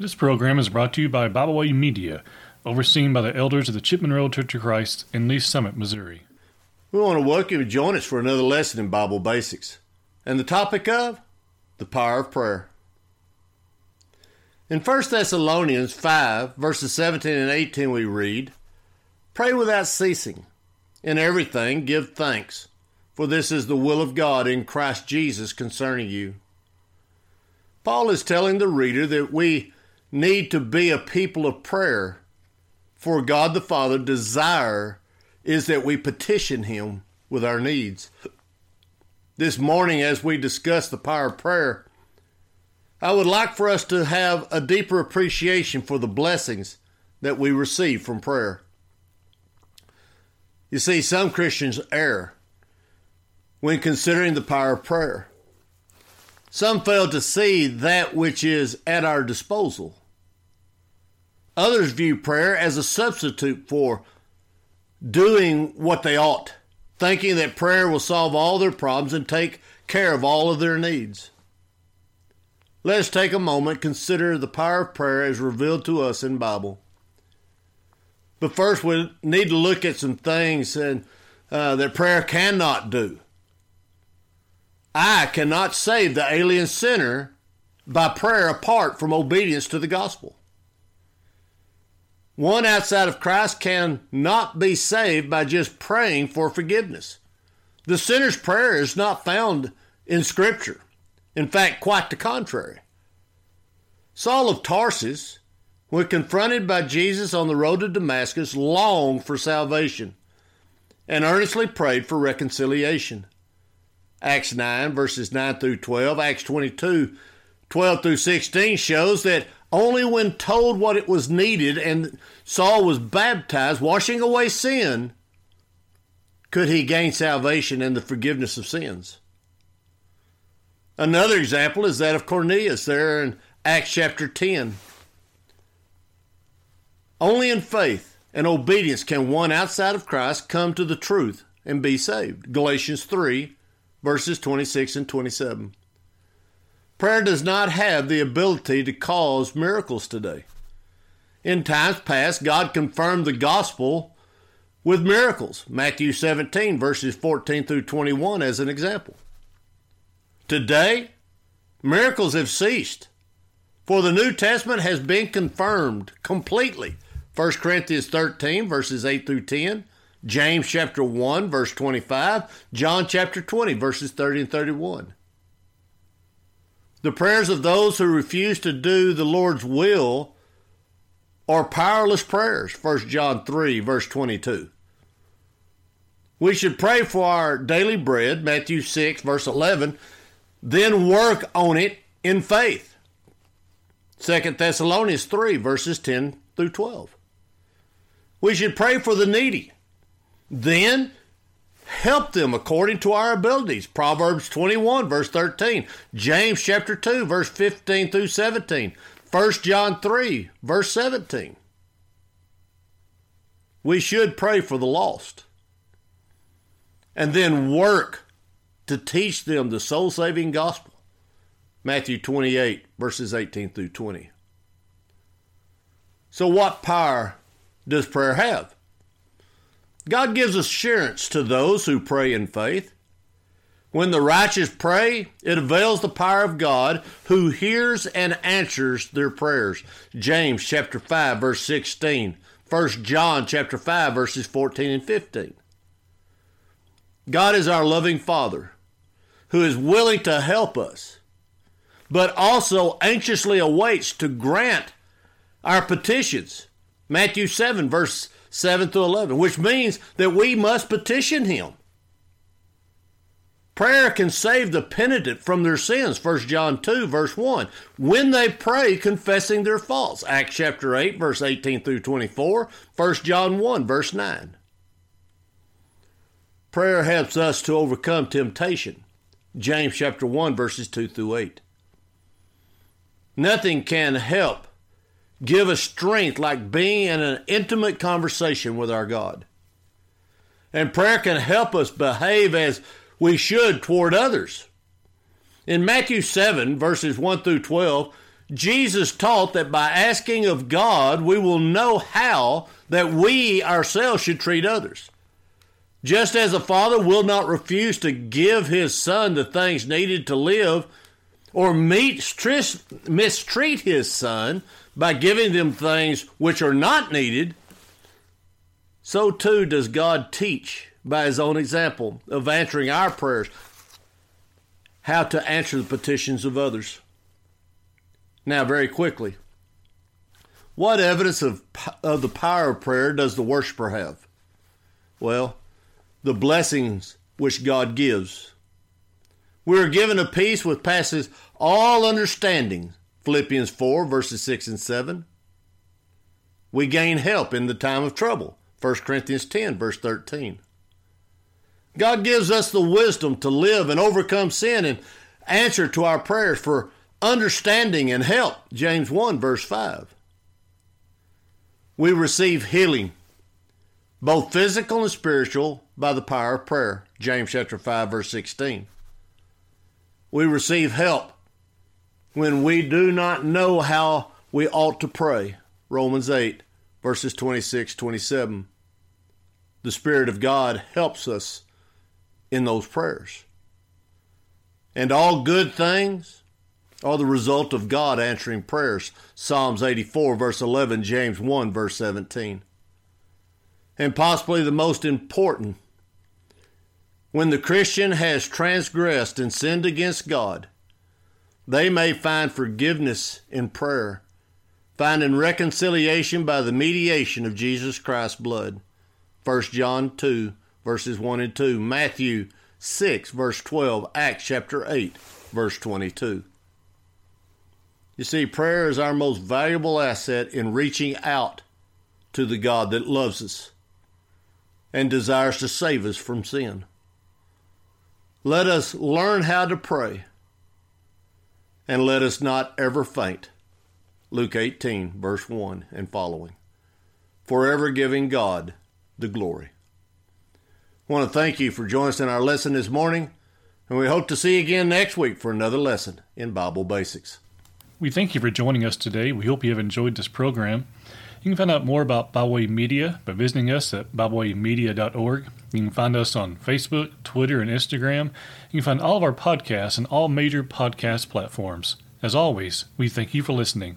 This program is brought to you by Bible Way Media, overseen by the elders of the Chipman Road Church of Christ in Lee Summit, Missouri. We want to welcome you to join us for another lesson in Bible basics. And the topic of the power of prayer. In 1 Thessalonians 5, verses 17 and 18, we read, Pray without ceasing. In everything give thanks, for this is the will of God in Christ Jesus concerning you. Paul is telling the reader that we need to be a people of prayer, for God the Father desire is that we petition him with our needs. This morning as we discuss the power of prayer, I would like for us to have a deeper appreciation for the blessings that we receive from prayer. You see, some Christians err when considering the power of prayer. Some fail to see that which is at our disposal. Others view prayer as a substitute for doing what they ought, thinking that prayer will solve all their problems and take care of all of their needs. Let us take a moment consider the power of prayer as revealed to us in Bible. But first, we need to look at some things and, uh, that prayer cannot do. I cannot save the alien sinner by prayer apart from obedience to the gospel. One outside of Christ cannot be saved by just praying for forgiveness. The sinner's prayer is not found in Scripture. In fact, quite the contrary. Saul of Tarsus, when confronted by Jesus on the road to Damascus, longed for salvation and earnestly prayed for reconciliation. Acts 9, verses 9 through 12, Acts 22, 12 through 16 shows that only when told what it was needed and Saul was baptized, washing away sin, could he gain salvation and the forgiveness of sins. Another example is that of Cornelius there in Acts chapter 10. Only in faith and obedience can one outside of Christ come to the truth and be saved. Galatians 3, verses 26 and 27. Prayer does not have the ability to cause miracles today. In times past, God confirmed the gospel with miracles. Matthew 17, verses 14 through 21, as an example. Today, miracles have ceased, for the New Testament has been confirmed completely. 1 Corinthians 13, verses 8 through 10, James chapter 1, verse 25, John chapter 20, verses 30 and 31. The prayers of those who refuse to do the Lord's will are powerless prayers. 1 John 3, verse 22. We should pray for our daily bread, Matthew 6, verse 11, then work on it in faith. 2 Thessalonians 3, verses 10 through 12. We should pray for the needy. Then help them according to our abilities. Proverbs 21, verse 13. James chapter 2, verse 15 through 17. 1 John 3, verse 17. We should pray for the lost and then work to teach them the soul saving gospel. Matthew 28, verses 18 through 20. So, what power does prayer have? God gives assurance to those who pray in faith. When the righteous pray, it avails the power of God who hears and answers their prayers. James chapter 5 verse 16. 1 John chapter 5 verses 14 and 15. God is our loving Father who is willing to help us, but also anxiously awaits to grant our petitions. Matthew 7 verse 7 through 11, which means that we must petition him. Prayer can save the penitent from their sins, 1 John 2, verse 1, when they pray confessing their faults, Acts chapter 8, verse 18 through 24, 1 John 1, verse 9. Prayer helps us to overcome temptation, James chapter 1, verses 2 through 8. Nothing can help give us strength like being in an intimate conversation with our God. And prayer can help us behave as we should toward others. In Matthew 7, verses 1 through 12, Jesus taught that by asking of God, we will know how that we ourselves should treat others. Just as a father will not refuse to give his son the things needed to live or mistreat his son by giving them things which are not needed, so too does God teach by his own example of answering our prayers how to answer the petitions of others. Now, very quickly, what evidence of, of the power of prayer does the worshiper have? Well, the blessings which God gives. We are given a peace which passes all understanding. Philippians 4, verses 6 and 7. We gain help in the time of trouble. 1 Corinthians 10, verse 13. God gives us the wisdom to live and overcome sin and answer to our prayers for understanding and help. James 1, verse 5. We receive healing, both physical and spiritual, by the power of prayer. James chapter 5, verse 16. We receive help when we do not know how we ought to pray. Romans 8, verses 26, 27. The Spirit of God helps us in those prayers. And all good things are the result of God answering prayers. Psalms 84, verse 11, James 1, verse 17. And possibly the most important, when the Christian has transgressed and sinned against God, they may find forgiveness in prayer, finding reconciliation by the mediation of Jesus Christ's blood. 1 John 2, verses 1 and 2, Matthew 6, verse 12, Acts chapter 8, verse 22. You see, prayer is our most valuable asset in reaching out to the God that loves us and desires to save us from sin. Let us learn how to pray and let us not ever faint. Luke 18, verse 1 and following. Forever giving God the glory. I want to thank you for joining us in our lesson this morning, and we hope to see you again next week for another lesson in Bible Basics. We thank you for joining us today. We hope you have enjoyed this program. You can find out more about Byway Media by visiting us at bywaymedia.org. You can find us on Facebook, Twitter, and Instagram. You can find all of our podcasts on all major podcast platforms. As always, we thank you for listening.